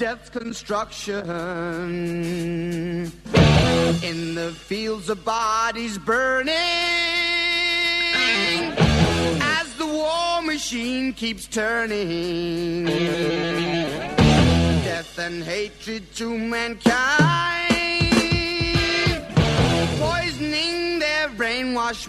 Death's construction. In the fields of bodies burning. As the war machine keeps turning. Death and hatred to mankind. Poisoning their brainwashed.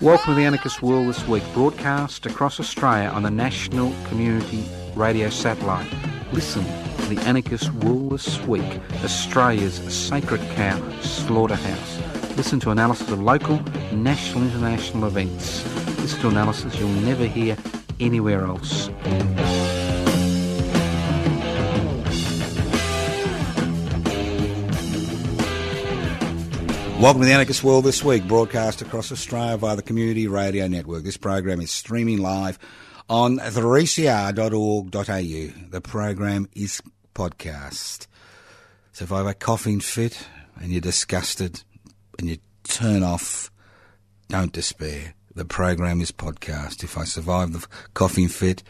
Welcome to the Anarchist World this week, broadcast across Australia on the National Community Radio Satellite. Listen to the Anarchist World this week, Australia's sacred cow slaughterhouse. Listen to analysis of local, national, international events. Listen to analysis you'll never hear anywhere else. Welcome to the Anarchist World this week, broadcast across Australia via the Community Radio Network. This program is streaming live on 3cr.org.au. The program is podcast. So if I have a coughing fit and you're disgusted and you turn off, don't despair. The program is podcast. If I survive the coughing fit,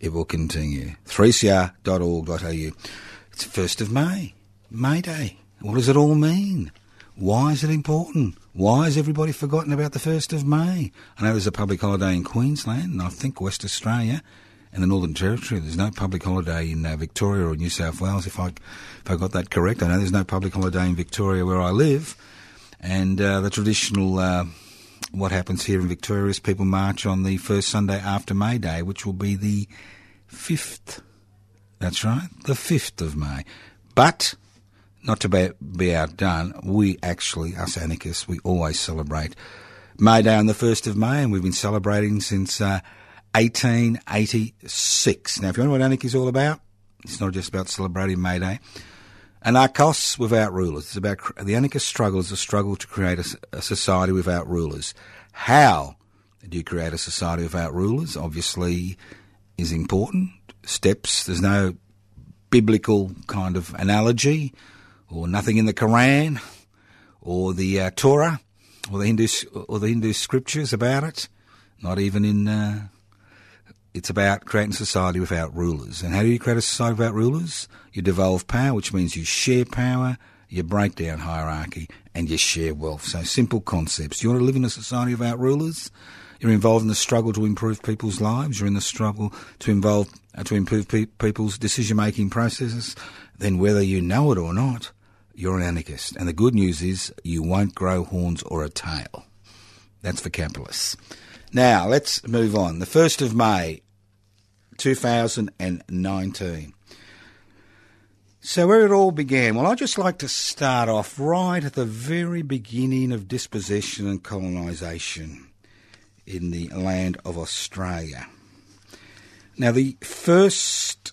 it will continue. 3cr.org.au. It's 1st of May, May Day. What does it all mean? Why is it important? Why has everybody forgotten about the 1st of May? I know there's a public holiday in Queensland and I think West Australia and the Northern Territory. There's no public holiday in uh, Victoria or New South Wales, if I, if I got that correct. I know there's no public holiday in Victoria where I live. And uh, the traditional, uh, what happens here in Victoria is people march on the first Sunday after May Day, which will be the 5th. That's right, the 5th of May. But not to be, be outdone, we actually, us anarchists, we always celebrate May Day on the 1st of May, and we've been celebrating since uh, 1886. Now, if you wonder what anarchy is all about, it's not just about celebrating May Day. Anarchos without rulers. It's about the anarchist struggle is a struggle to create a, a society without rulers. How do you create a society without rulers? Obviously, is important. Steps. There's no biblical kind of analogy or nothing in the Quran or the uh, Torah or the Hindu or the Hindu scriptures about it. Not even in. Uh, it's about creating society without rulers. And how do you create a society without rulers? You devolve power, which means you share power, you break down hierarchy, and you share wealth. So simple concepts. You want to live in a society without rulers? You're involved in the struggle to improve people's lives. You're in the struggle to involve uh, to improve pe- people's decision making processes. Then, whether you know it or not, you're an anarchist. And the good news is you won't grow horns or a tail. That's for capitalists. Now, let's move on. The 1st of May, 2019. So, where it all began? Well, I'd just like to start off right at the very beginning of dispossession and colonisation in the land of Australia. Now, the first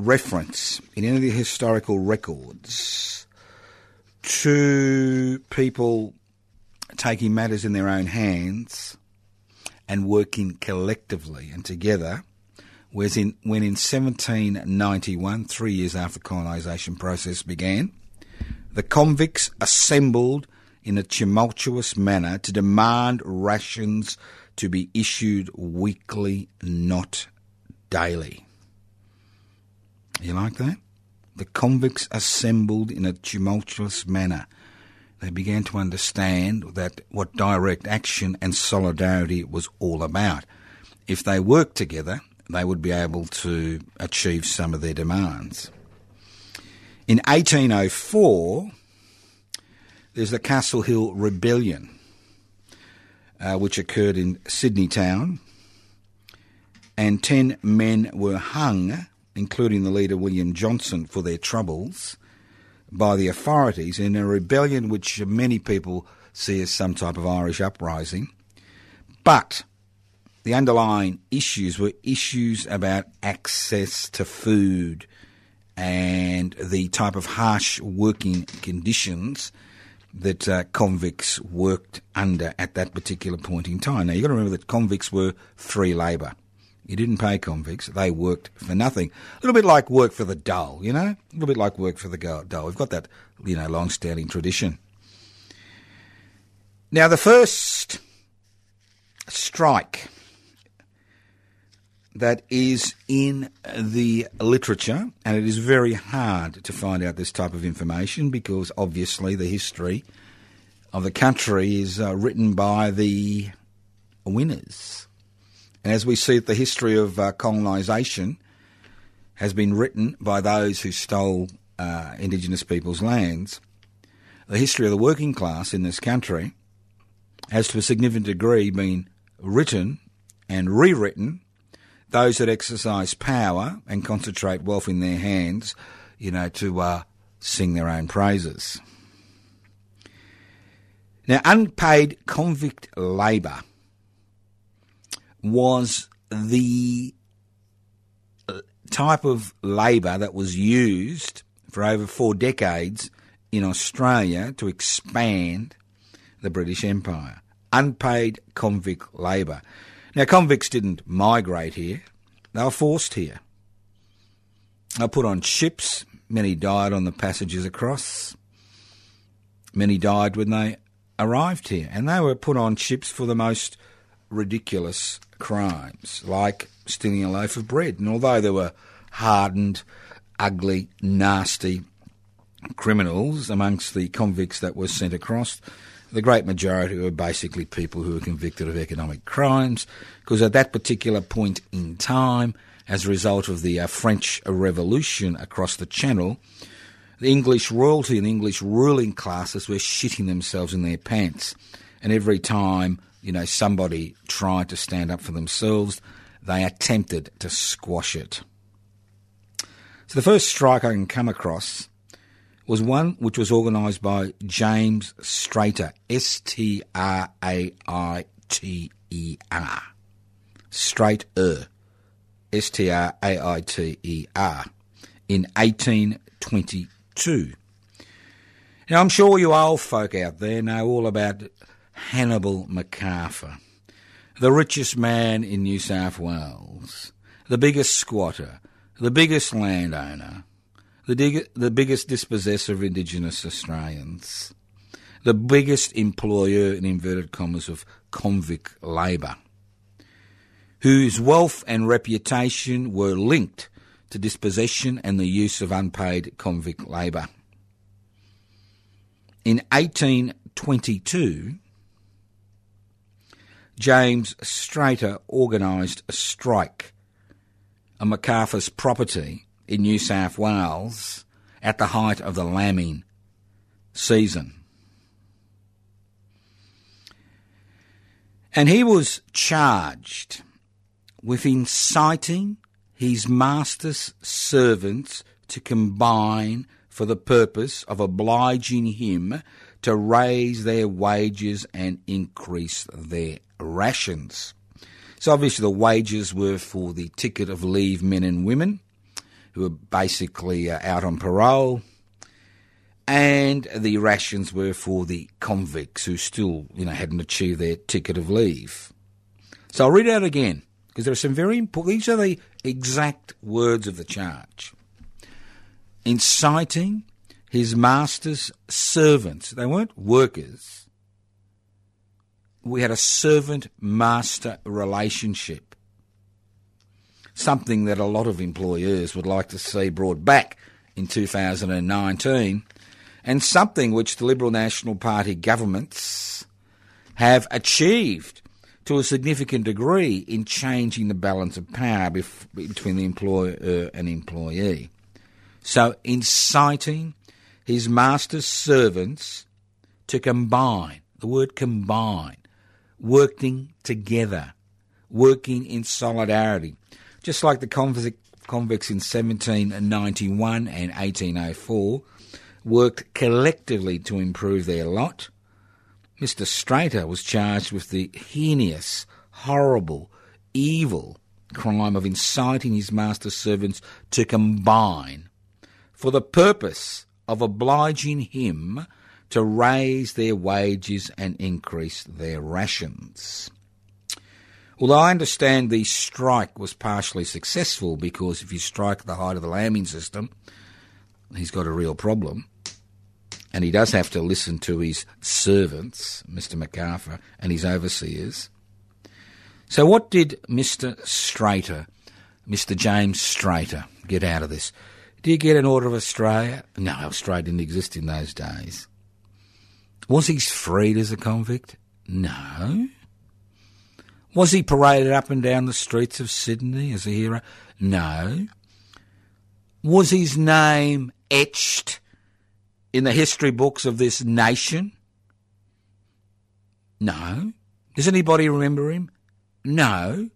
reference in any of the historical records to people taking matters in their own hands and working collectively and together was in, when in 1791, three years after the colonisation process began, the convicts assembled in a tumultuous manner to demand rations to be issued weekly, not daily. You like that? The convicts assembled in a tumultuous manner. They began to understand that what direct action and solidarity was all about. If they worked together, they would be able to achieve some of their demands. In 1804, there's the Castle Hill Rebellion, uh, which occurred in Sydney town, and ten men were hung, including the leader William Johnson, for their troubles by the authorities in a rebellion which many people see as some type of Irish uprising. But the underlying issues were issues about access to food and the type of harsh working conditions that uh, convicts worked under at that particular point in time. Now, you've got to remember that convicts were free labour. You didn't pay convicts, they worked for nothing. A little bit like work for the dole, you know? A little bit like work for the dole. We've got that, you know, long standing tradition. Now, the first strike that is in the literature, and it is very hard to find out this type of information because obviously the history of the country is uh, written by the winners. And as we see the history of uh, colonisation has been written by those who stole uh, Indigenous people's lands, the history of the working class in this country has to a significant degree been written and rewritten those that exercise power and concentrate wealth in their hands, you know, to uh, sing their own praises. Now, unpaid convict labour was the uh, type of labour that was used for over four decades in Australia to expand the British Empire. Unpaid convict labour. Now, convicts didn't migrate here, they were forced here. They were put on ships. Many died on the passages across. Many died when they arrived here. And they were put on ships for the most ridiculous crimes, like stealing a loaf of bread. And although there were hardened, ugly, nasty criminals amongst the convicts that were sent across, the great majority were basically people who were convicted of economic crimes, because at that particular point in time, as a result of the uh, French Revolution across the Channel, the English royalty and English ruling classes were shitting themselves in their pants. And every time, you know, somebody tried to stand up for themselves, they attempted to squash it. So the first strike I can come across was one which was organised by James Straiter, S T R A I T E R. Straiter, S T R A I T E R, in 1822. Now, I'm sure you old folk out there know all about Hannibal MacArthur, the richest man in New South Wales, the biggest squatter, the biggest landowner, the, dig- the biggest dispossessor of Indigenous Australians, the biggest employer, in inverted commas, of convict labour, whose wealth and reputation were linked to dispossession and the use of unpaid convict labour. In 1822, James Straiter organised a strike on MacArthur's property in New South Wales at the height of the lambing season. And he was charged with inciting his master's servants to combine for the purpose of obliging him to raise their wages and increase their rations. So obviously the wages were for the ticket of leave men and women, who were basically uh, out on parole, and the rations were for the convicts who still, you know, hadn't achieved their ticket of leave. So I'll read it out again because there are some very important. These are the exact words of the charge. Inciting his master's servants. They weren't workers. We had a servant master relationship something that a lot of employers would like to see brought back in 2019, and something which the Liberal National Party governments have achieved to a significant degree in changing the balance of power bef- between the employer uh, and employee. So, inciting his master's servants to combine, the word combine, working together, working in solidarity, just like the convicts in 1791 and 1804 worked collectively to improve their lot, Mr. Straiter was charged with the heinous, horrible, evil crime of inciting his master's servants to combine for the purpose of obliging him to raise their wages and increase their rations. Although I understand the strike was partially successful because if you strike at the height of the lambing system, he's got a real problem. And he does have to listen to his servants, Mr. MacArthur, and his overseers. So, what did Mr. Straiter, Mr. James Straiter, get out of this? Did he get an Order of Australia? No, Australia didn't exist in those days. Was he freed as a convict? No. Was he paraded up and down the streets of Sydney as a hero? No. Was his name etched in the history books of this nation? No. Does anybody remember him? No.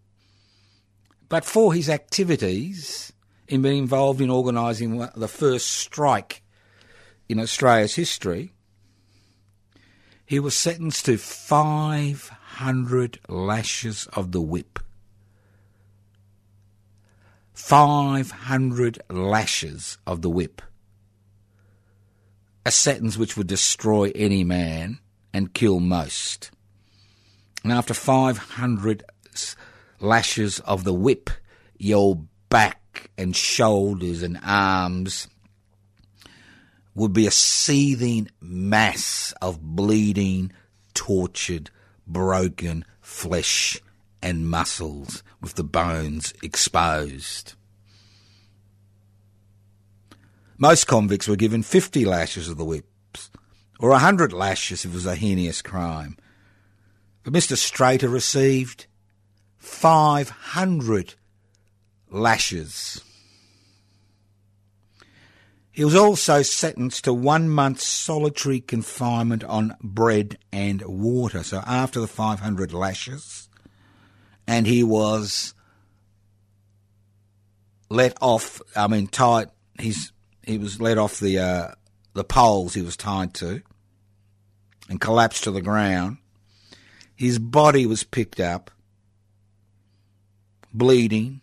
But for his activities in being involved in organising the first strike in Australia's history, he was sentenced to 500 lashes of the whip. 500 lashes of the whip. A sentence which would destroy any man and kill most. And after 500 lashes of the whip, your back and shoulders and arms would be a seething mass of bleeding, tortured, broken flesh and muscles with the bones exposed. Most convicts were given 50 lashes of the whips, or a 100 lashes if it was a heinous crime. But Mr. Straiter received 500 lashes. He was also sentenced to one month's solitary confinement on bread and water. So after the 500 lashes, and he was let off. I mean, tied. He's he was let off the uh, the poles he was tied to, and collapsed to the ground. His body was picked up, bleeding,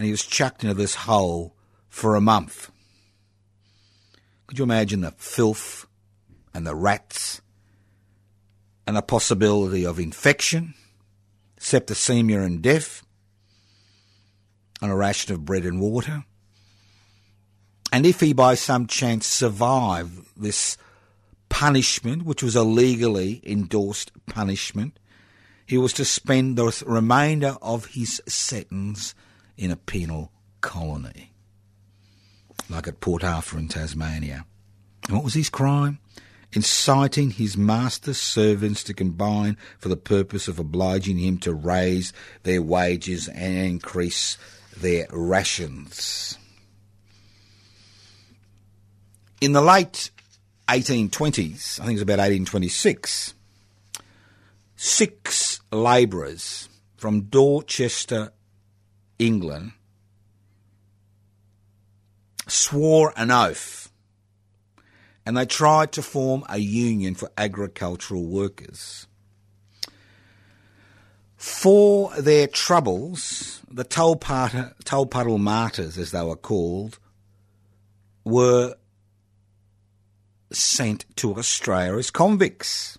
and he was chucked into this hole for a month. Could you imagine the filth and the rats and the possibility of infection, septicemia and death, and a ration of bread and water? And if he by some chance survived this punishment, which was a legally endorsed punishment, he was to spend the remainder of his sentence in a penal colony like at Port Arthur in Tasmania. And what was his crime? Inciting his master's servants to combine for the purpose of obliging him to raise their wages and increase their rations. In the late 1820s, I think it was about 1826, six labourers from Dorchester, England, swore an oath and they tried to form a union for agricultural workers. For their troubles, the Tolpuddle martyrs, as they were called, were sent to Australia as convicts.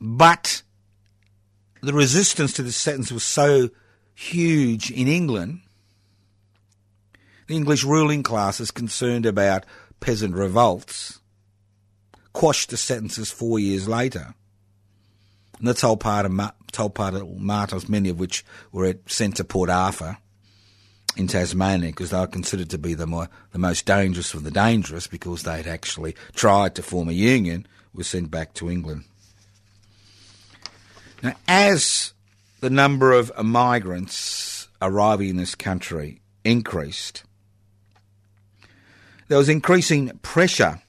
But the resistance to this sentence was so huge in England. The English ruling classes concerned about peasant revolts quashed the sentences four years later. And that's whole part of Tolpuddle martyrs, many of which were sent to Port Arthur in Tasmania because they were considered to be the, more, the most dangerous of the dangerous because they had actually tried to form a union, were sent back to England. Now, as the number of migrants arriving in this country increased. There was increasing pressure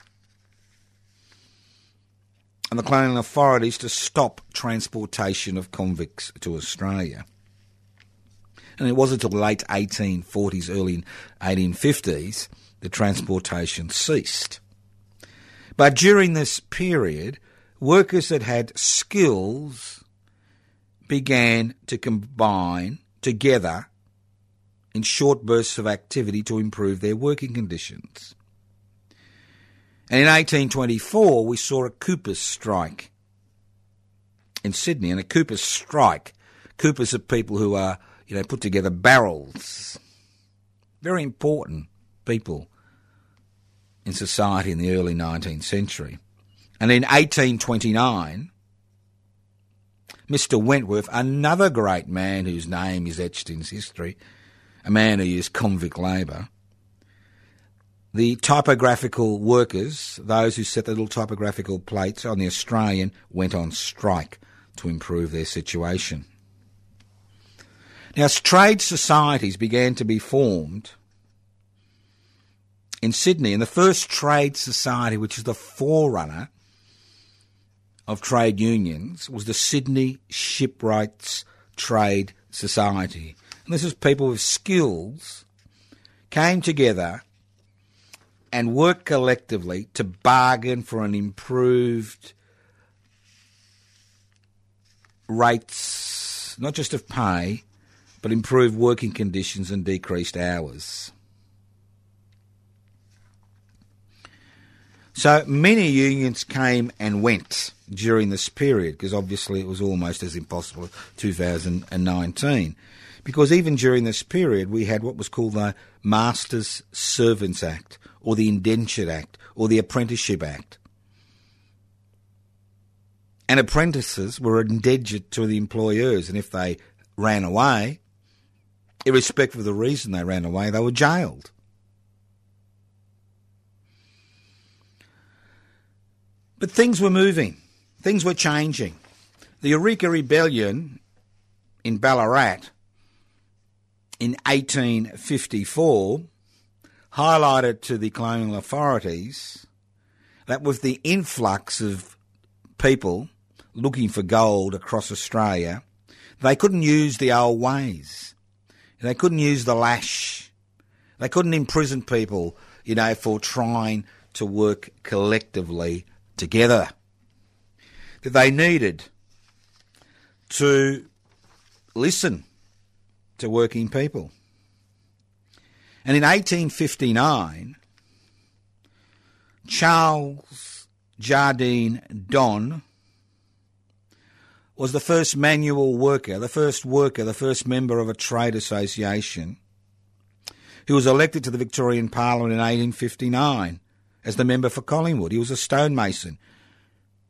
on the colonial authorities to stop transportation of convicts to Australia. And it wasn't until late 1840s, early 1850s, the transportation ceased. But during this period, workers that had skills began to combine together in short bursts of activity to improve their working conditions. And in 1824, we saw a Coopers strike in Sydney, and a Coopers strike. Coopers are people who are, you know, put together barrels. Very important people in society in the early 19th century. And in 1829, Mr. Wentworth, another great man whose name is etched in history, a man who used convict labour, the typographical workers, those who set the little typographical plates on the Australian, went on strike to improve their situation. Now, trade societies began to be formed in Sydney, and the first trade society, which is the forerunner of trade unions, was the Sydney Shipwrights Trade Society. And this is people with skills came together and worked collectively to bargain for an improved rates, not just of pay, but improved working conditions and decreased hours. So many unions came and went during this period because obviously it was almost as impossible as 2019. Because even during this period, we had what was called the Masters Servants Act or the Indentured Act or the Apprenticeship Act and apprentices were indentured to the employers, and if they ran away, irrespective of the reason they ran away, they were jailed. But things were moving, things were changing. The Eureka Rebellion in Ballarat in 1854 highlighted to the colonial authorities that with the influx of people looking for gold across Australia, they couldn't use the old ways. They couldn't use the lash. They couldn't imprison people, you know, for trying to work collectively together. That they needed to listen to working people. And in 1859, Charles Jardine Don was the first manual worker, the first worker, the first member of a trade association who was elected to the Victorian Parliament in 1859 as the member for Collingwood. He was a stonemason.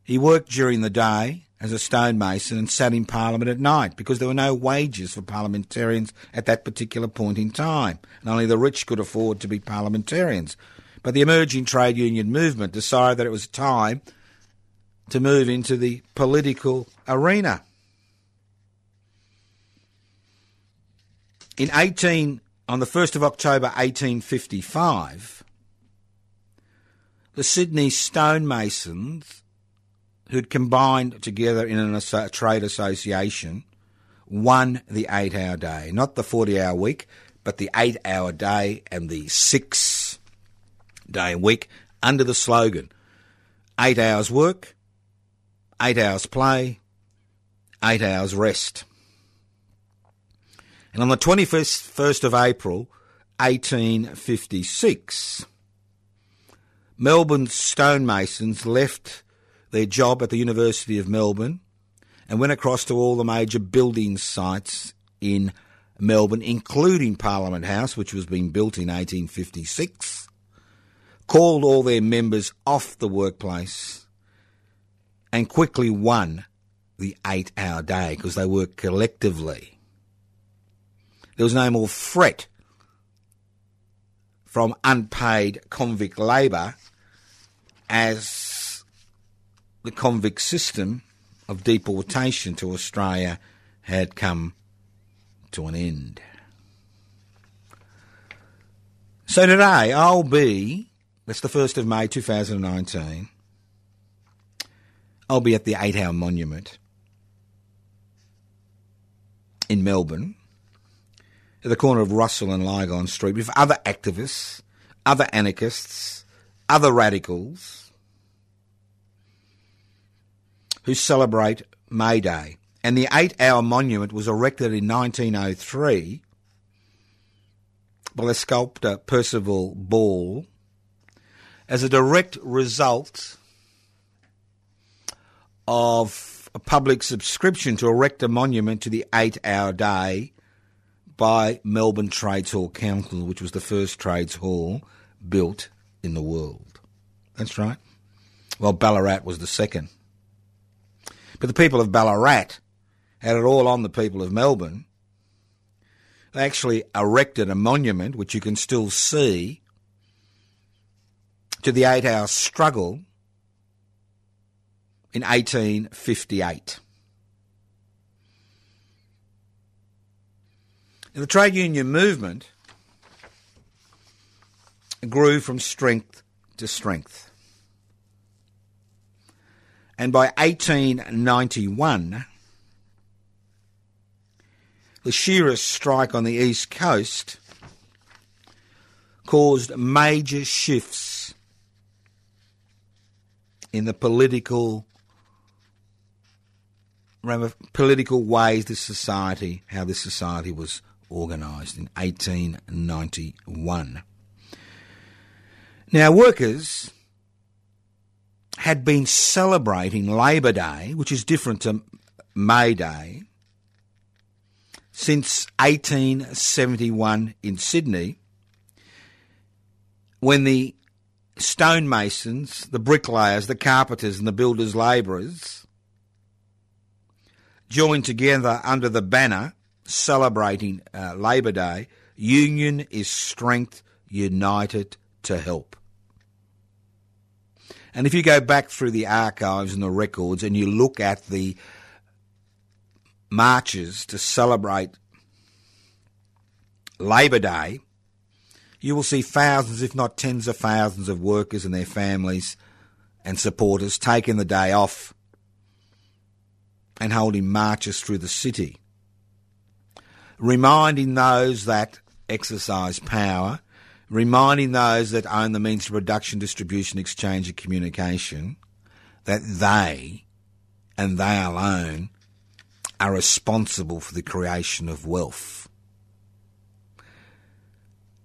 He worked during the day as a stonemason and sat in Parliament at night because there were no wages for parliamentarians at that particular point in time, and only the rich could afford to be parliamentarians. But the emerging trade union movement decided that it was time to move into the political arena. In 18, on the 1st of October 1855, the Sydney stonemasons, who'd combined together in a trade association, won the eight hour day. Not the 40 hour week, but the eight hour day and the six day week under the slogan eight hours work, eight hours play, eight hours rest. And on the 21st of April, 1856, Melbourne stonemasons left their job at the University of Melbourne and went across to all the major building sites in Melbourne, including Parliament House, which was being built in 1856, called all their members off the workplace and quickly won the eight hour day because they worked collectively. There was no more fret from unpaid convict labour as the convict system of deportation to Australia had come to an end. So today I'll be, that's the 1st of May 2019, I'll be at the Eight Hour Monument in Melbourne, at the corner of Russell and Lygon Street, with other activists, other anarchists, other radicals who celebrate May Day. And the Eight Hour Monument was erected in 1903 by the sculptor Percival Ball as a direct result of a public subscription to erect a monument to the eight hour day by Melbourne Trades Hall Council, which was the first trades hall built in the world. That's right. Well, Ballarat was the second. But the people of Ballarat had it all on the people of Melbourne. They actually erected a monument, which you can still see, to the eight hour struggle in 1858. The trade union movement grew from strength to strength. And by 1891, the shearers' strike on the east coast caused major shifts in the political political ways this society, how this society was organised in 1891. Now, workers had been celebrating Labor Day, which is different to May Day, since 1871 in Sydney, when the stonemasons, the bricklayers, the carpenters, and the builders' labourers joined together under the banner celebrating uh, Labor Day, union is strength united to help. And if you go back through the archives and the records and you look at the marches to celebrate Labor Day, you will see thousands, if not tens of thousands, of workers and their families and supporters taking the day off and holding marches through the city reminding those that exercise power, reminding those that own the means of production, distribution, exchange, and communication that they and they alone are responsible for the creation of wealth.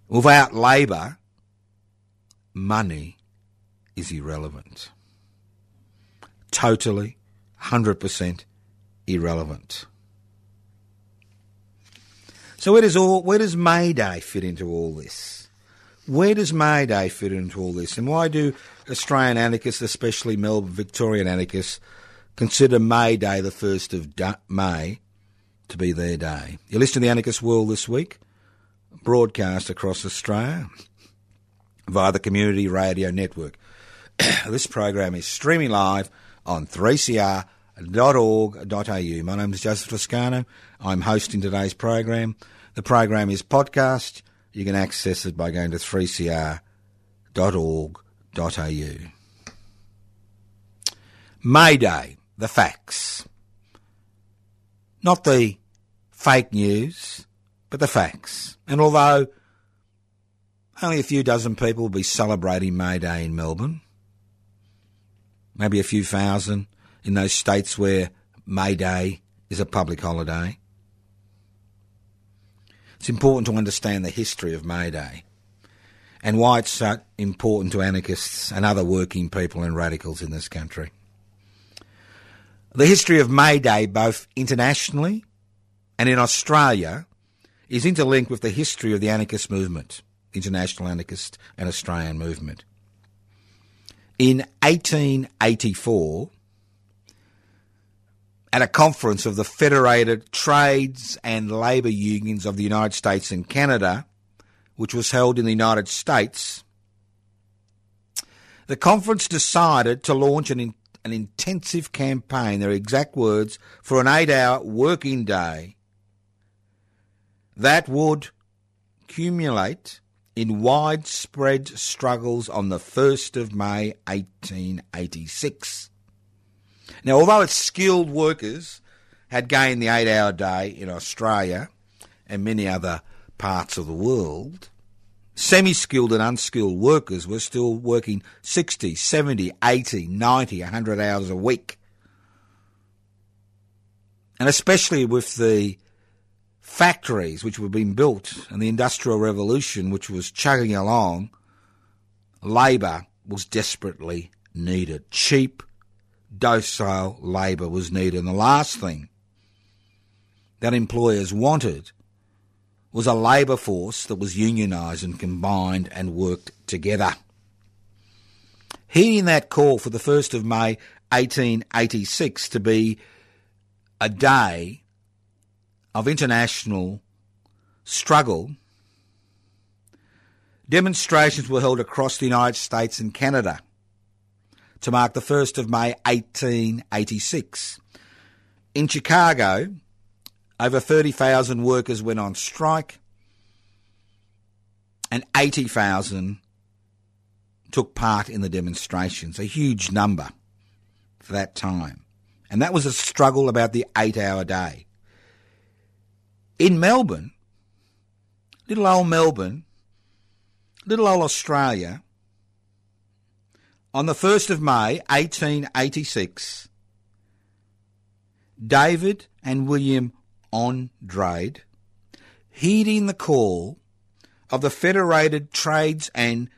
Without labour, money is irrelevant. Totally, 100% irrelevant. So where does all where does May Day fit into all this? Where does May Day fit into all this? And why do Australian anarchists, especially Melbourne Victorian anarchists, consider May Day the 1st of May to be their day? You listen to the Anarchist World this week, broadcast across Australia via the Community Radio Network. this program is streaming live on 3CR www.3cr.org.au. My name is Joseph Toscano. I'm hosting today's program. The program is podcast. You can access it by going to 3cr.org.au. May Day, the facts. Not the fake news, but the facts. And although only a few dozen people will be celebrating May Day in Melbourne, maybe a few thousand, in those states where May Day is a public holiday. It's important to understand the history of May Day and why it's so important to anarchists and other working people and radicals in this country. The history of May Day, both internationally and in Australia, is interlinked with the history of the anarchist movement, international anarchist and Australian movement. In 1884, at a conference of the Federated Trades and Labour Unions of the United States and Canada, which was held in the United States, the conference decided to launch an, in, an intensive campaign, their exact words, for an eight hour working day that would accumulate in widespread struggles on the 1st of May 1886. Now, although its skilled workers had gained the eight hour day in Australia and many other parts of the world, semi skilled and unskilled workers were still working 60, 70, 80, 90, 100 hours a week. And especially with the factories which were being built and the Industrial Revolution which was chugging along, labour was desperately needed. Cheap, docile labour was needed. And the last thing that employers wanted was a labour force that was unionised and combined and worked together. Heeding that call for the 1st of May 1886 to be a day of international struggle, demonstrations were held across the United States and Canada to mark the 1st of May 1886. In Chicago, over 30,000 workers went on strike and 80,000 took part in the demonstrations, a huge number for that time. And that was a struggle about the eight hour day. In Melbourne, little old Melbourne, little old Australia, on the 1st of May 1886, David and William Andrade, heeding the call of the Federated Trades and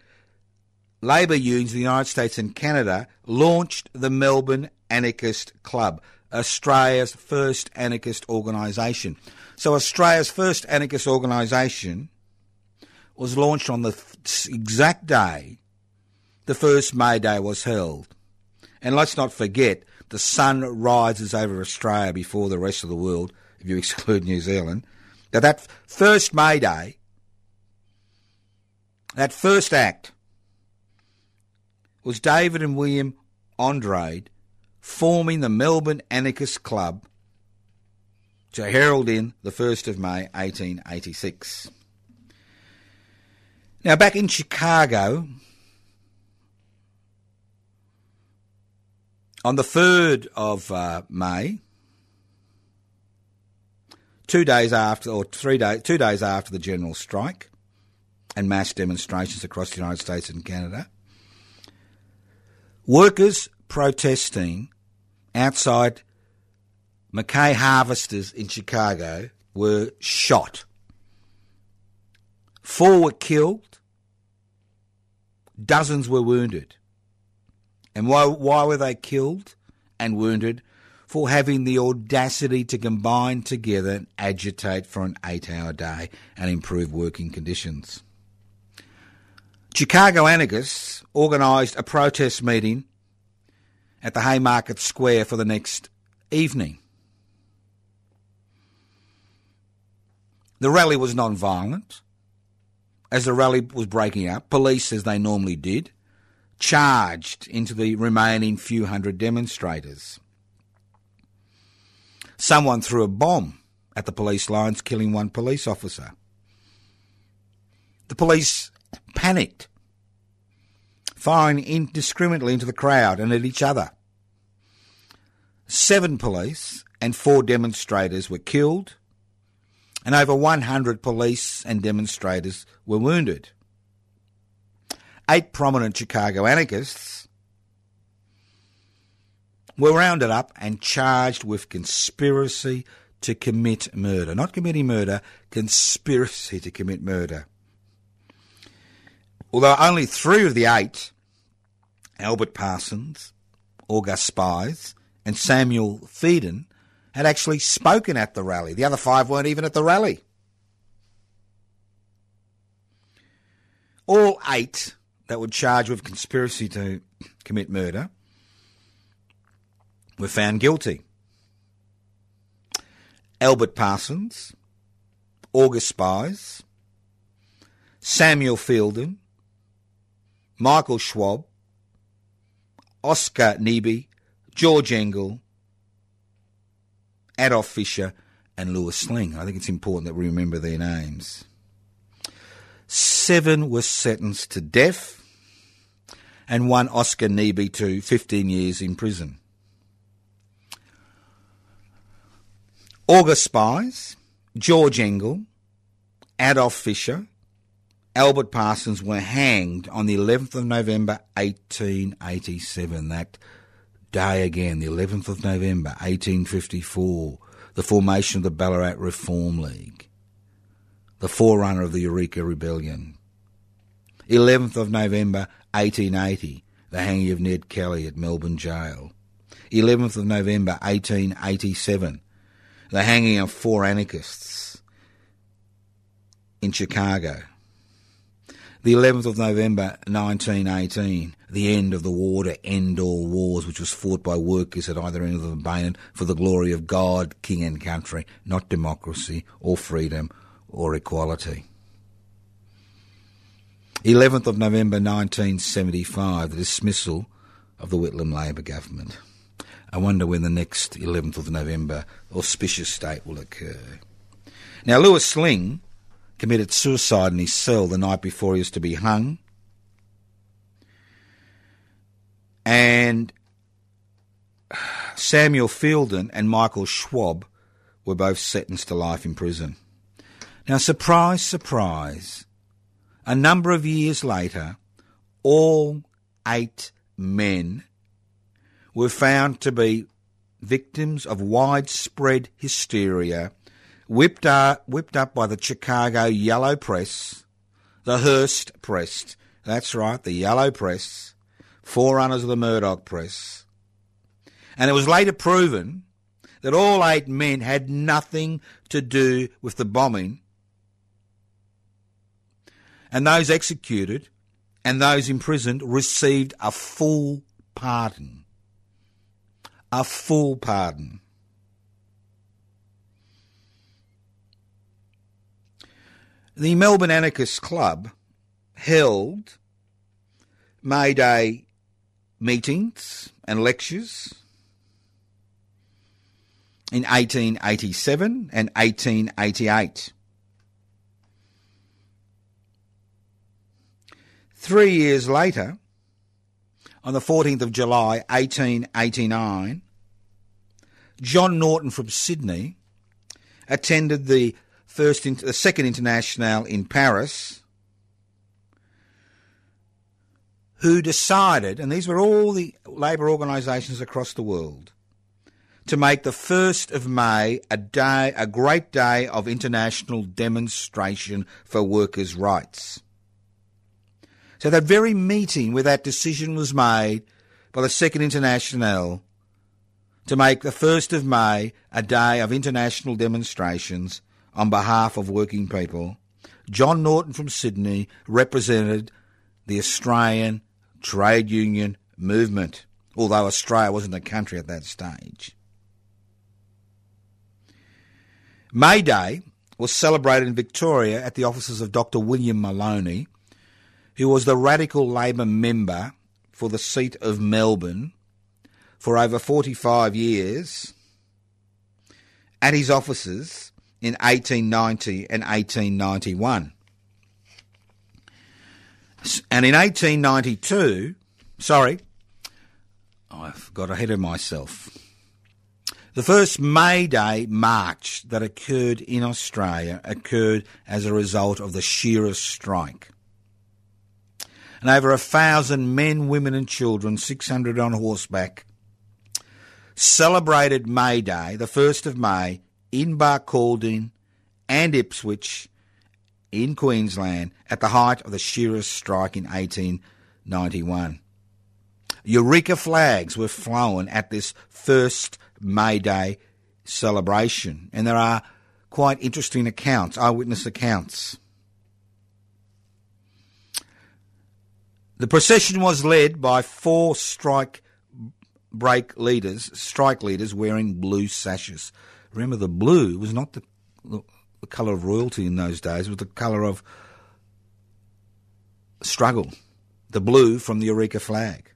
Labour Unions of the United States and Canada, launched the Melbourne Anarchist Club, Australia's first anarchist organisation. So, Australia's first anarchist organisation was launched on the exact day the first May Day was held. And let's not forget, the sun rises over Australia before the rest of the world if you exclude New Zealand, that that first May Day, that first act, was David and William Andrade forming the Melbourne Anarchist Club to herald in the 1st of May 1886. Now, back in Chicago, on the 3rd of uh, May, two days after, or three days, two days after the general strike and mass demonstrations across the United States and Canada, workers protesting outside Mackay Harvesters in Chicago were shot. Four were killed, dozens were wounded. And why, why were they killed and wounded? for having the audacity to combine together and agitate for an eight hour day and improve working conditions. Chicago anarchists organised a protest meeting at the Haymarket Square for the next evening. The rally was non violent. As the rally was breaking up, police, as they normally did, charged into the remaining few hundred demonstrators. Someone threw a bomb at the police lines, killing one police officer. The police panicked, firing indiscriminately into the crowd and at each other. Seven police and four demonstrators were killed, and over 100 police and demonstrators were wounded. Eight prominent Chicago anarchists were rounded up and charged with conspiracy to commit murder. Not committing murder, conspiracy to commit murder. Although only three of the eight, Albert Parsons, August Spies, and Samuel Fielden, had actually spoken at the rally. The other five weren't even at the rally. All eight that were charged with conspiracy to commit murder were found guilty. Albert Parsons, August Spies, Samuel Fielden, Michael Schwab, Oscar Nebe, George Engel, Adolf Fischer, and Louis Lingg. I think it's important that we remember their names. Seven were sentenced to death, and one Oscar Nebe to 15 years in prison. August Spies, George Engel, Adolf Fischer, Albert Parsons were hanged on the 11th of November 1887. That day again, the 11th of November 1854, the formation of the Ballarat Reform League, the forerunner of the Eureka Rebellion. 11th of November 1880, the hanging of Ned Kelly at Melbourne Jail. 11th of November 1887, the hanging of four anarchists in Chicago. The 11th of November 1918, the end of the war to end all wars, which was fought by workers at either end of the Bannon for the glory of God, King and country, not democracy or freedom or equality. 11th of November 1975, the dismissal of the Whitlam Labor government. I wonder when the next 11th of November auspicious date will occur. Now, Louis Lingg committed suicide in his cell the night before he was to be hung. And Samuel Fielden and Michael Schwab were both sentenced to life in prison. Now, surprise, surprise, a number of years later, all eight men were found to be victims of widespread hysteria, whipped up, whipped up by the Chicago Yellow Press, the Hearst Press. That's right, the Yellow Press, forerunners of the Murdoch Press. And it was later proven that all eight men had nothing to do with the bombing and those executed and those imprisoned received a full pardon. A full pardon. The Melbourne Anarchist Club held May Day meetings and lectures in 1887 and 1888. Three years later, on the 14th of July 1889, John Norton from Sydney attended the first, the second international in Paris, who decided, and these were all the labour organisations across the world, to make the 1st of May a day, a great day of international demonstration for workers' rights. So that very meeting where that decision was made by the Second International to make the 1st of May a day of international demonstrations on behalf of working people, John Norton from Sydney represented the Australian trade union movement, although Australia wasn't a country at that stage. May Day was celebrated in Victoria at the offices of Dr. William Maloney, who was the Radical Labor member for the seat of Melbourne for over 45 years at his offices in 1890 and 1891. And in 1892, sorry, I've got ahead of myself. The first May Day march that occurred in Australia occurred as a result of the shearers' strike and over a thousand men, women, and children, 600 on horseback, celebrated May Day, the 1st of May, in Barcaldine and Ipswich in Queensland at the height of the shearers' strike in 1891. Eureka flags were flown at this first May Day celebration, and there are quite interesting accounts, eyewitness accounts. The procession was led by four strike break leaders, strike leaders wearing blue sashes. Remember, the blue was not the, the, colour of royalty in those days; it was the colour of struggle. The blue from the Eureka flag.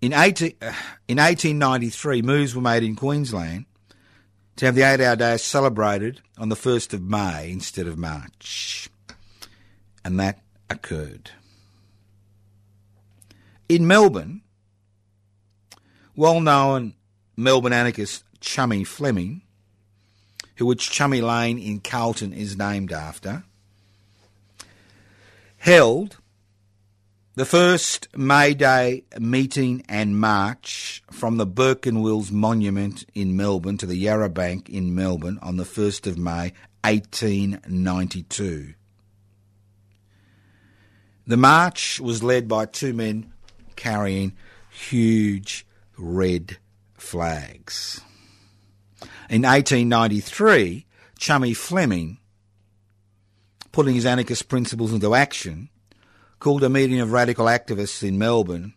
In, 18, uh, in 1893, moves were made in Queensland to have the eight-hour day celebrated on the 1st of May instead of March and that occurred. In Melbourne, well known Melbourne anarchist Chummy Fleming, who which Chummy Lane in Carlton is named after, held The first May Day meeting and march from the Burke and Wills Monument in Melbourne to the Yarra Bank in Melbourne on the 1st of May 1892. The march was led by two men carrying huge red flags. In 1893, Chummy Fleming, putting his anarchist principles into action, called a meeting of radical activists in Melbourne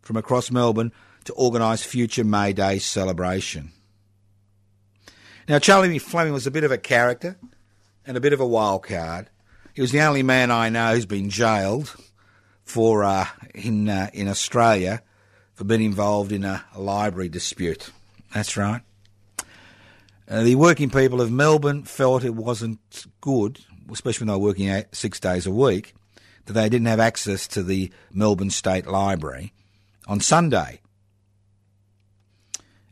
from across Melbourne to organise future May Day celebration. Now, Charlie Fleming was a bit of a character and a bit of a wild card. He was the only man I know who's been jailed for uh, in uh, in Australia for being involved in a, a library dispute. That's right. Uh, the working people of Melbourne felt it wasn't good, especially when they were working eight, six days a week, that they didn't have access to the Melbourne State Library on Sunday.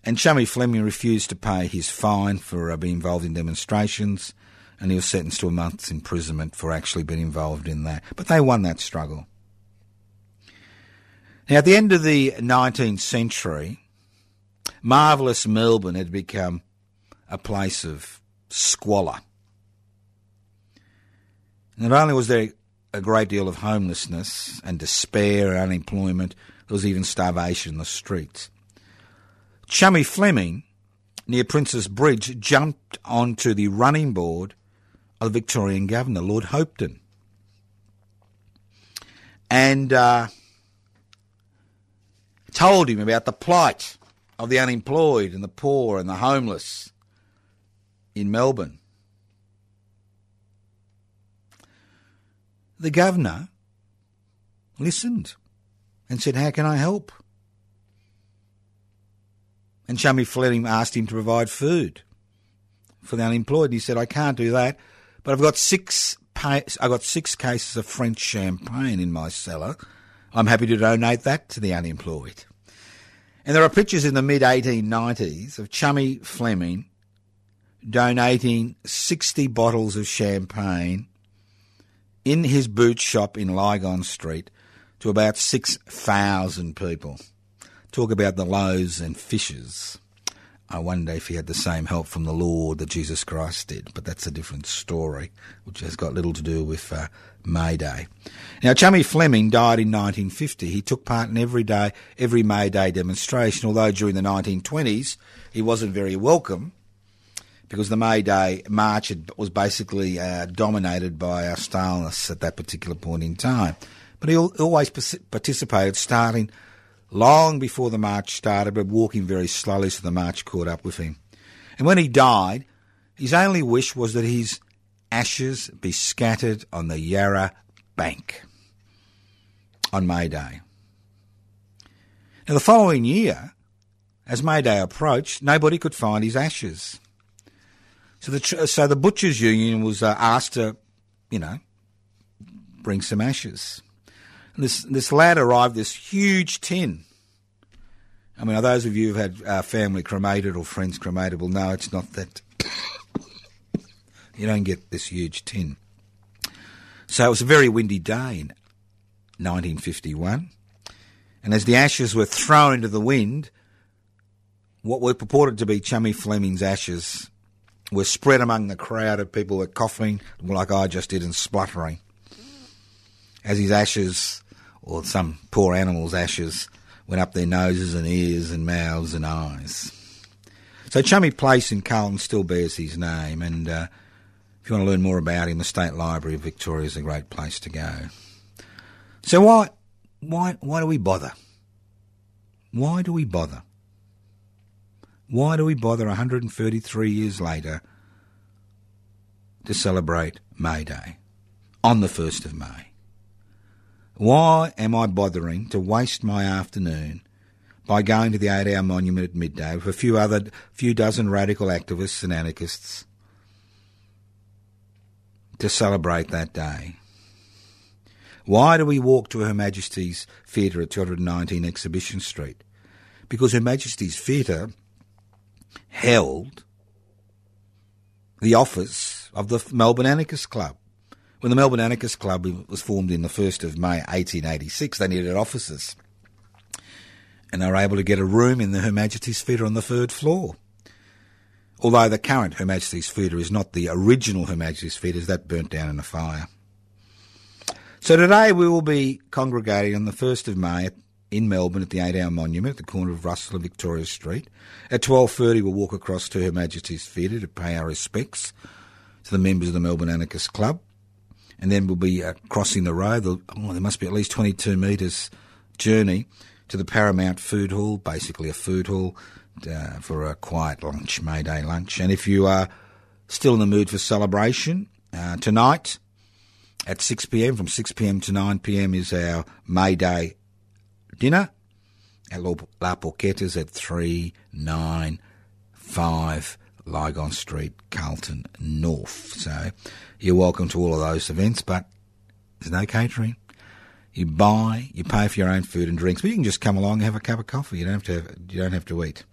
And Chummy Fleming refused to pay his fine for uh, being involved in demonstrations, and he was sentenced to a month's imprisonment for actually being involved in that. But they won that struggle. Now, at the end of the 19th century, marvellous Melbourne had become a place of squalor. Not only was there a great deal of homelessness and despair and unemployment, there was even starvation in the streets. Chummy Fleming, near Princes Bridge, jumped onto the running board the Victorian Governor, Lord Hopetoun. And uh, told him about the plight of the unemployed and the poor and the homeless in Melbourne. The governor listened and said, How can I help? And Chummy Fleming asked him to provide food for the unemployed. And he said, I can't do that, but I've got six I've got six cases of French champagne in my cellar. I'm happy to donate that to the unemployed. And there are pictures in the mid 1890s of Chummy Fleming donating 60 bottles of champagne in his boot shop in Lygon Street to about 6,000 people. Talk about the loaves and fishes. I wonder if he had the same help from the Lord that Jesus Christ did, but that's a different story, which has got little to do with uh, May Day. Now, Chummy Fleming died in 1950. He took part in every day, every May Day demonstration, although during the 1920s he wasn't very welcome because the May Day march was basically uh, dominated by our Stalinists at that particular point in time. But he always participated, starting long before the march started, but walking very slowly so the march caught up with him. And when he died, his only wish was that his ashes be scattered on the Yarra Bank on May Day. Now, the following year, as May Day approached, nobody could find his ashes. So the, so the Butchers Union was uh, asked to, you know, bring some ashes. This this lad arrived this huge tin. I mean, are those of you who've had uh, family cremated or friends cremated will know it's not that. you don't get this huge tin. So it was a very windy day in 1951, and as the ashes were thrown into the wind, what were purported to be Chummy Fleming's ashes were spread among the crowd of people were coughing like I just did and spluttering as his ashes, or some poor animal's ashes, went up their noses and ears and mouths and eyes. So Chummy Place in Carlton still bears his name, and uh, if you want to learn more about him, the State Library of Victoria is a great place to go. So why, why, why do we bother? Why do we bother? Why do we bother 133 years later to celebrate May Day on the 1st of May? Why am I bothering to waste my afternoon by going to the eight hour monument at midday with a few other few dozen radical activists and anarchists to celebrate that day? Why do we walk to Her Majesty's Theatre at 219 Exhibition Street? Because Her Majesty's Theatre held the office of the Melbourne Anarchist Club When the Melbourne Anarchist Club was formed in the 1st of May 1886, they needed officers. And they were able to get a room in the Her Majesty's Theatre on the third floor. Although the current Her Majesty's Theatre is not the original Her Majesty's Theatre, that burnt down in a fire. So today we will be congregating on the 1st of May in Melbourne at the Eight Hour Monument at the corner of Russell and Victoria Street. At 12.30 we'll walk across to Her Majesty's Theatre to pay our respects to the members of the Melbourne Anarchist Club. And then we'll be uh, crossing the road. Oh, there must be at least 22 metres journey to the Paramount Food Hall, basically a food hall uh, for a quiet lunch, May Day lunch. And if you are still in the mood for celebration, uh, tonight at 6 pm, from 6 pm to 9 pm, is our May Day dinner at La Porchetta's at 395 Lygon Street, Carlton North. So you're welcome to all of those events, but there's no catering. You buy, you pay for your own food and drinks, but you can just come along and have a cup of coffee. You don't have to. Have, you don't have to eat.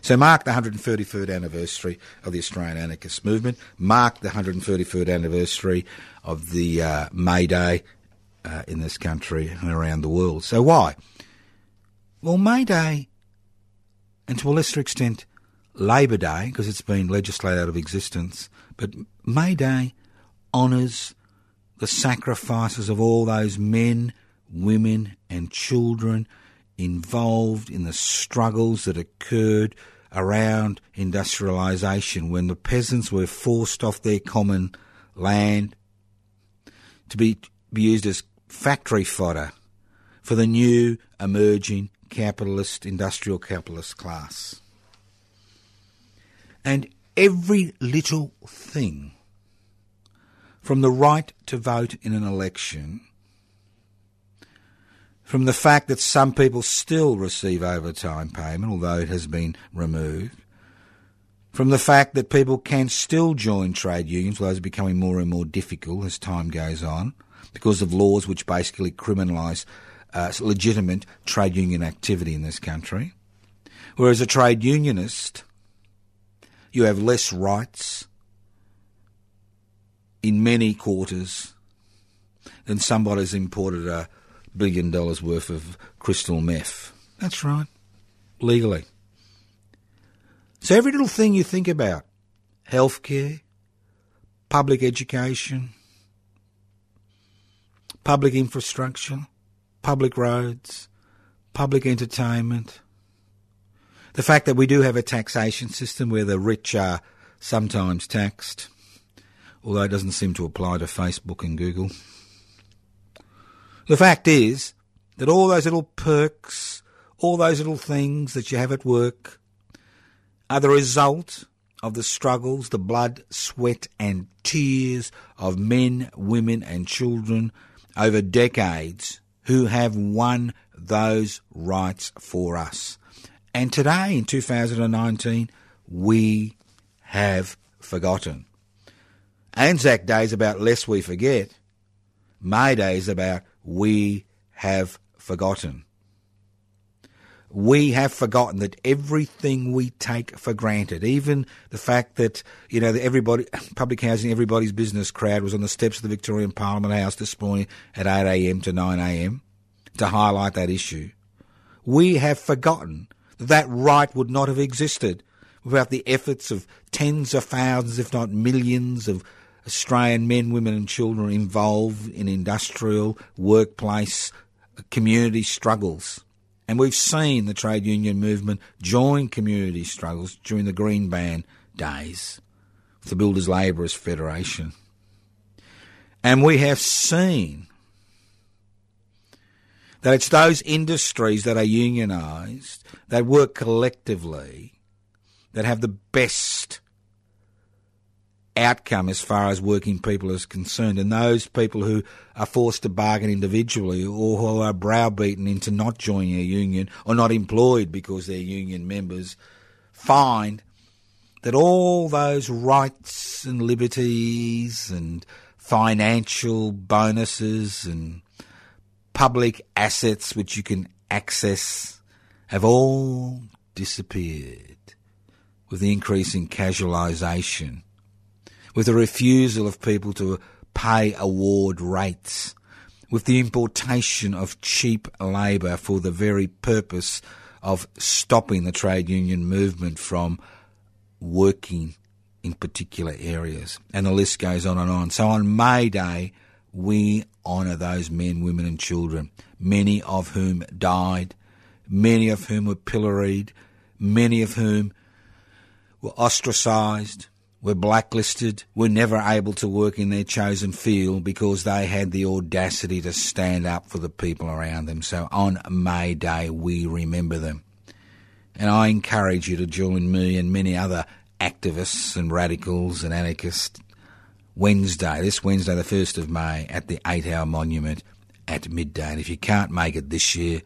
So mark the 133rd anniversary of the Australian anarchist movement. Mark the 133rd anniversary of the uh, May Day uh, in this country and around the world. So why? Well, May Day, and to a lesser extent, Labor Day, because it's been legislated out of existence, but May Day honours the sacrifices of all those men, women, and children involved in the struggles that occurred around industrialisation when the peasants were forced off their common land to be, be used as factory fodder for the new emerging capitalist, industrial capitalist class. And every little thing, from the right to vote in an election, from the fact that some people still receive overtime payment, although it has been removed, from the fact that people can still join trade unions, although it's becoming more and more difficult as time goes on, because of laws which basically criminalise uh, legitimate trade union activity in this country. Whereas a trade unionist, you have less rights in many quarters than somebody's imported a billion dollars worth of crystal meth. That's right, legally. So every little thing you think about, healthcare, public education, public infrastructure, public roads, public entertainment, the fact that we do have a taxation system where the rich are sometimes taxed, although it doesn't seem to apply to Facebook and Google. The fact is that all those little perks, all those little things that you have at work are the result of the struggles, the blood, sweat, and tears of men, women, and children over decades who have won those rights for us. And today, in 2019, we have forgotten. Anzac Day is about less we forget. May Day is about we have forgotten. We have forgotten that everything we take for granted, even the fact that, you know, that everybody, public housing, everybody's business crowd was on the steps of the Victorian Parliament House this morning at 8am to 9am to highlight that issue. We have forgotten that right would not have existed without the efforts of tens of thousands, if not millions, of Australian men, women, and children involved in industrial, workplace, community struggles. And we've seen the trade union movement join community struggles during the Green Ban days the Builders Labourers Federation. And we have seen that it's those industries that are unionised, that work collectively, that have the best outcome as far as working people is concerned. And those people who are forced to bargain individually or who are browbeaten into not joining a union or not employed because they're union members find that all those rights and liberties and financial bonuses and public assets which you can access have all disappeared with the increase in casualisation with the refusal of people to pay award rates, with the importation of cheap labour for the very purpose of stopping the trade union movement from working in particular areas. And the list goes on and on. So on May Day, we honour those men, women, and children, many of whom died, many of whom were pilloried, many of whom were ostracised, were blacklisted, were never able to work in their chosen field because they had the audacity to stand up for the people around them. So on May Day, we remember them. And I encourage you to join me and many other activists and radicals and anarchists Wednesday, this Wednesday, the 1st of May, at the 8 hour monument at midday. And if you can't make it this year,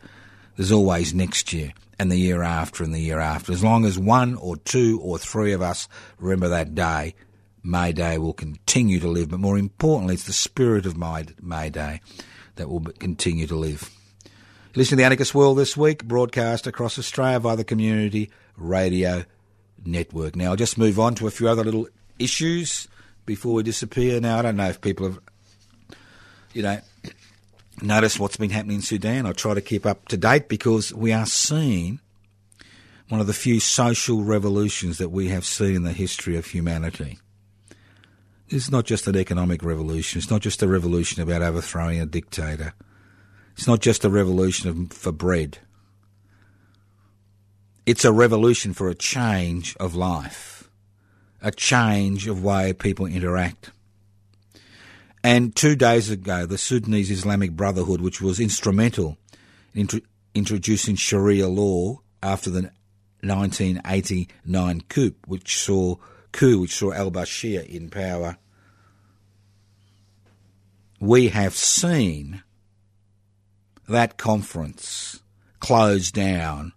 there's always next year and the year after and the year after. As long as one or two or three of us remember that day, May Day will continue to live. But more importantly, it's the spirit of May Day that will continue to live. Listen to the Anarchist World this week, broadcast across Australia via the Community Radio Network. Now, I'll just move on to a few other little issues before we disappear. Now, I don't know if people have, you know, noticed what's been happening in Sudan. I try to keep up to date because we are seeing one of the few social revolutions that we have seen in the history of humanity. This is not just an economic revolution. It's not just a revolution about overthrowing a dictator. It's not just a revolution for bread. It's a revolution for a change of life a change of way people interact. And two days ago, the Sudanese Islamic Brotherhood, which was instrumental in introducing Sharia law after the 1989 coup, which saw coup which saw al Bashir in power, we have seen that conference closed down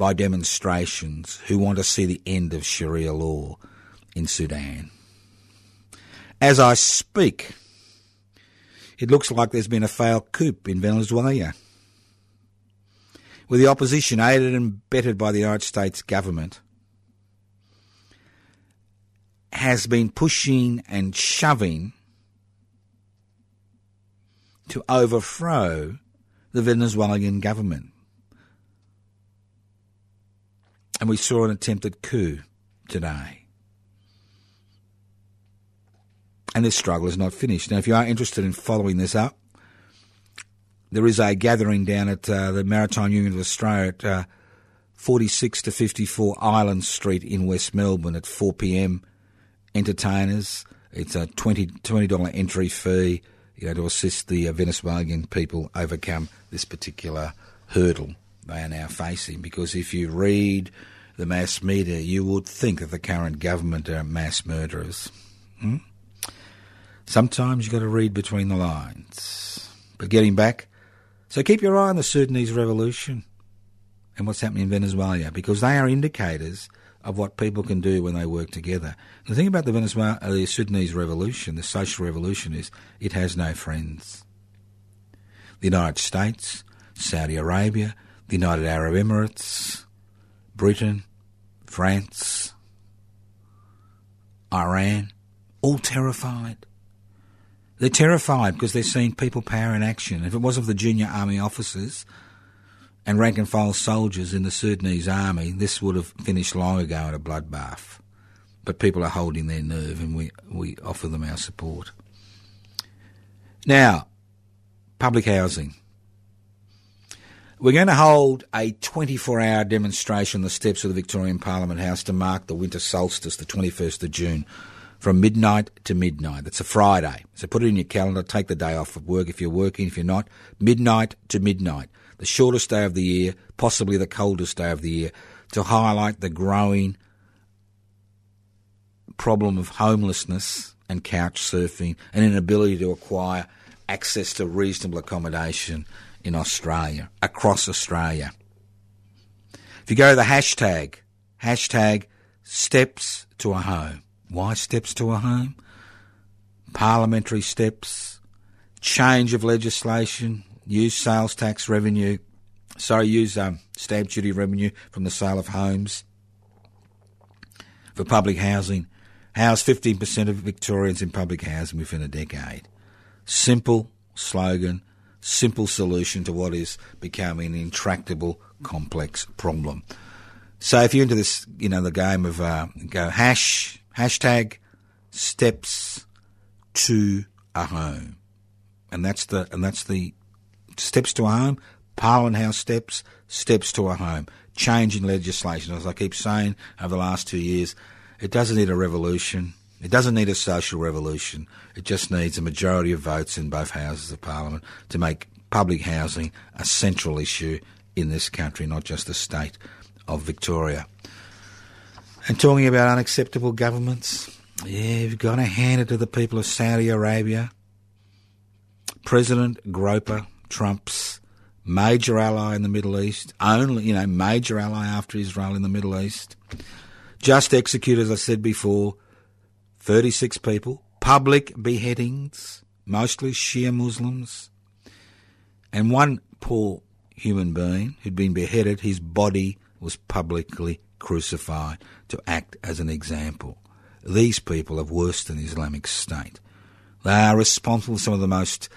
by demonstrations who want to see the end of Sharia law in Sudan. As I speak, it looks like there's been a failed coup in Venezuela, with the opposition aided and abetted by the United States government has been pushing and shoving to overthrow the Venezuelan government. And we saw an attempted coup today. And this struggle is not finished. Now, if you are interested in following this up, there is a gathering down at uh, the Maritime Union of Australia at uh, 46 to 54 Island Street in West Melbourne at 4 p.m. Entertainers. It's a $20, $20 entry fee you know, to assist the uh, Venezuelan people overcome this particular hurdle they are now facing. Because if you read the mass media, you would think that the current government are mass murderers. Hmm? Sometimes you've got to read between the lines. But getting back, so keep your eye on the Sudanese revolution and what's happening in Venezuela because they are indicators of what people can do when they work together. The thing about the Venezuela, uh, the Sudanese revolution, the social revolution, is it has no friends. The United States, Saudi Arabia, the United Arab Emirates, Britain, France, Iran, all terrified. They're terrified because they're seeing people power in action. If it wasn't for the junior army officers and rank and file soldiers in the Sudanese army, this would have finished long ago in a bloodbath. But people are holding their nerve and we, we offer them our support. Now, public housing. We're going to hold a 24 hour demonstration on the steps of the Victorian Parliament House to mark the winter solstice, the 21st of June, from midnight to midnight. It's a Friday. So put it in your calendar, take the day off of work if you're working, if you're not. Midnight to midnight. The shortest day of the year, possibly the coldest day of the year, to highlight the growing problem of homelessness and couch surfing and inability to acquire access to reasonable accommodation in Australia, across Australia. If you go to the hashtag, hashtag steps to a home. Why steps to a home? Parliamentary steps, change of legislation, use sales tax revenue, sorry, use um, stamp duty revenue from the sale of homes for public housing house 15% of Victorians in public housing within a decade. Simple slogan, simple solution to what is becoming an intractable, complex problem. So if you're into this, you know, the game of uh, go hash, hashtag steps to a home. And that's the, and that's the steps to a home, Parliament House steps, steps to a home. Changing legislation. As I keep saying over the last two years, it doesn't need a revolution. It doesn't need a social revolution. It just needs a majority of votes in both houses of parliament to make public housing a central issue in this country, not just the state of Victoria. And talking about unacceptable governments, yeah, you've got to hand it to the people of Saudi Arabia. President Groper, Trump's major ally in the Middle East, only, you know, major ally after Israel in the Middle East, just executed, as I said before, 36 people, public beheadings, mostly Shia Muslims, and one poor human being who'd been beheaded, his body was publicly crucified to act as an example. These people have worse than Islamic State. They are responsible for some of the most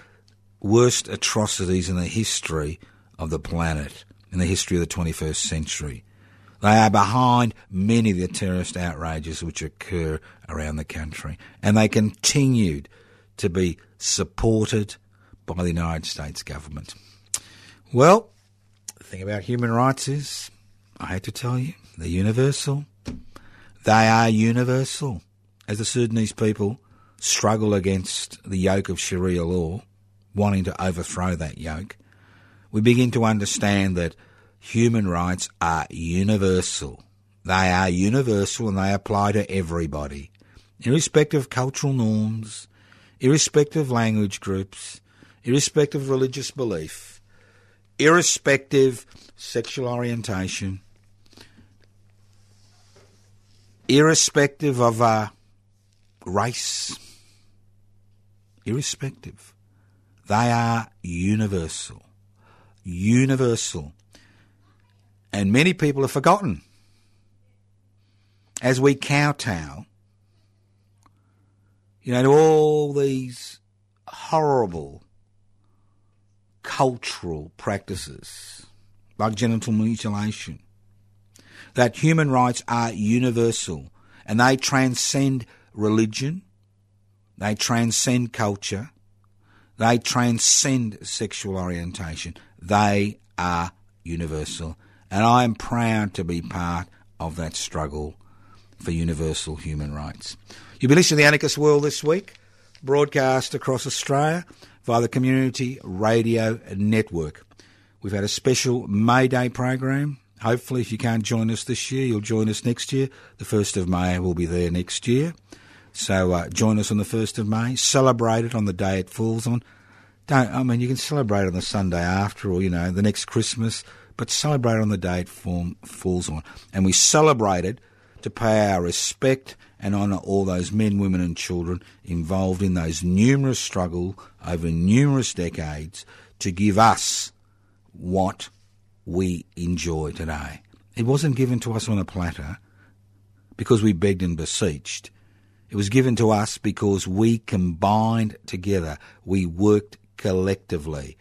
worst atrocities in the history of the planet, in the history of the 21st century. They are behind many of the terrorist outrages which occur around the country, and they continued to be supported by the United States government. Well, the thing about human rights is, I hate to tell you, they're universal. They are universal. As the Sudanese people struggle against the yoke of Sharia law, wanting to overthrow that yoke, we begin to understand that human rights are universal. They are universal and they apply to everybody, irrespective of cultural norms, irrespective of language groups, irrespective of religious belief, irrespective sexual orientation, irrespective of uh, race, irrespective. They are universal. Universal. And many people have forgotten. As we kowtow, you know, to all these horrible cultural practices like genital mutilation, that human rights are universal and they transcend religion, they transcend culture, they transcend sexual orientation. They are universal. And I am proud to be part of that struggle for universal human rights. You've been listening to The Anarchist World this week, broadcast across Australia via the Community Radio Network. We've had a special May Day program. Hopefully, if you can't join us this year, you'll join us next year. The 1st of May will be there next year. So uh, join us on the 1st of May. Celebrate it on the day it falls on. Don't, I mean, you can celebrate on the Sunday after or, you know, the next Christmas, but celebrate on the day it form, falls on. And we celebrated to pay our respect and honour all those men, women, and children involved in those numerous struggles over numerous decades to give us what we enjoy today. It wasn't given to us on a platter because we begged and beseeched. It was given to us because we combined together, we worked collectively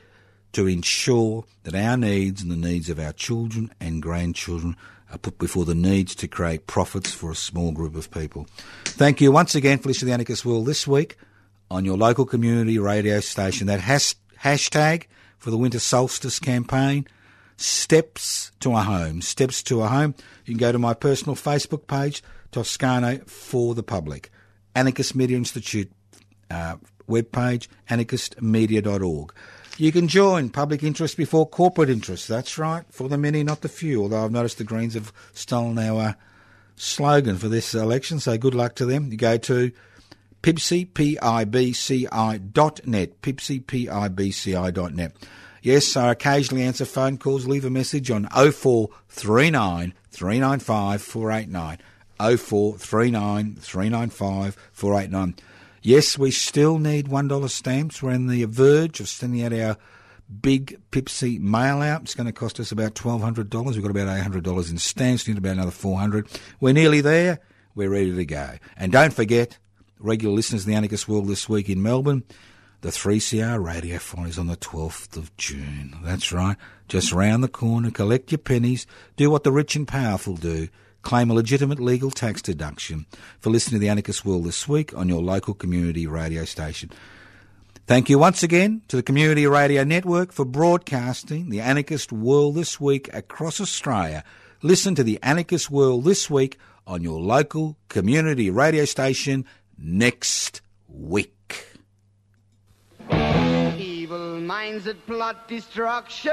to ensure that our needs and the needs of our children and grandchildren are put before the needs to create profits for a small group of people. Thank you once again for listening to the Anarchist World this week on your local community radio station. That has, hashtag for the winter solstice campaign, Steps to a Home. Steps to a Home. You can go to my personal Facebook page, Toscano for the Public. Anarchist Media Institute uh, webpage, anarchistmedia.org. You can join public interest before corporate interest. That's right, for the many, not the few. Although I've noticed the Greens have stolen our uh, slogan for this election, so good luck to them. You go to pibci, P-I-B-C-I dot net, pibci, P-I-B-C-I dot net. Yes, I occasionally answer phone calls. Leave a message on 0439 395 489. 0439 395 489. Yes, we still need $1 stamps. We're in the verge of sending out our big Pipsy mail out. It's going to cost us about $1,200. We've got about $800 in stamps. We need about another 400 We're nearly there. we're ready to go. And don't forget, regular listeners of the Anarchist World this week in Melbourne, the 3CR Radiothon is on the 12th of June. That's right. Just round the corner, collect your pennies, do what the rich and powerful do. Claim a legitimate legal tax deduction for listening to the Anarchist World this week on your local community radio station. Thank you once again to the Community Radio Network for broadcasting the Anarchist World this week across Australia. Listen to the Anarchist World this week on your local community radio station next week. Evil minds that plot destruction.